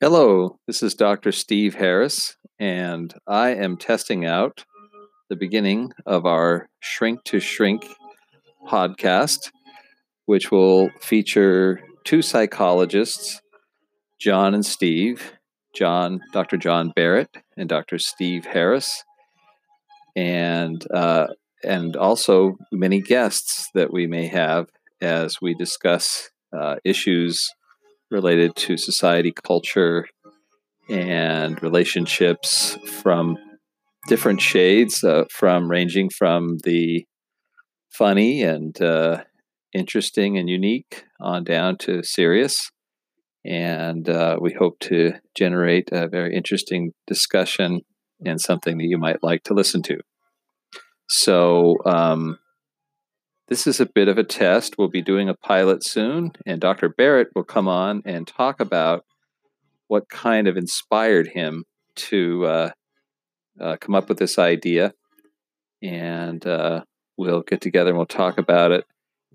Hello, this is Dr. Steve Harris, and I am testing out the beginning of our Shrink to Shrink podcast, which will feature two psychologists, John and Steve, John, Dr. John Barrett, and Dr. Steve Harris, and uh, and also many guests that we may have as we discuss uh, issues related to society, culture, and relationships from different shades, uh, from ranging from the funny and uh, interesting and unique on down to serious. And uh, we hope to generate a very interesting discussion and something that you might like to listen to. So, um, this is a bit of a test. We'll be doing a pilot soon, and Dr. Barrett will come on and talk about what kind of inspired him to uh, uh, come up with this idea. And uh, we'll get together and we'll talk about it.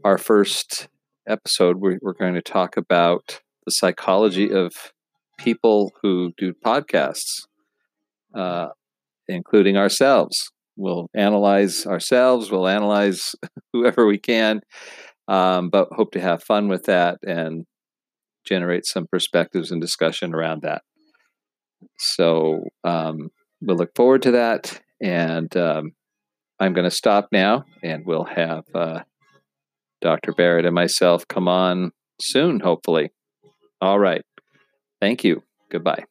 Our first episode, we're, we're going to talk about the psychology of people who do podcasts, uh, including ourselves. We'll analyze ourselves, we'll analyze whoever we can, um, but hope to have fun with that and generate some perspectives and discussion around that. So um, we'll look forward to that. And um, I'm going to stop now, and we'll have uh, Dr. Barrett and myself come on soon, hopefully. All right. Thank you. Goodbye.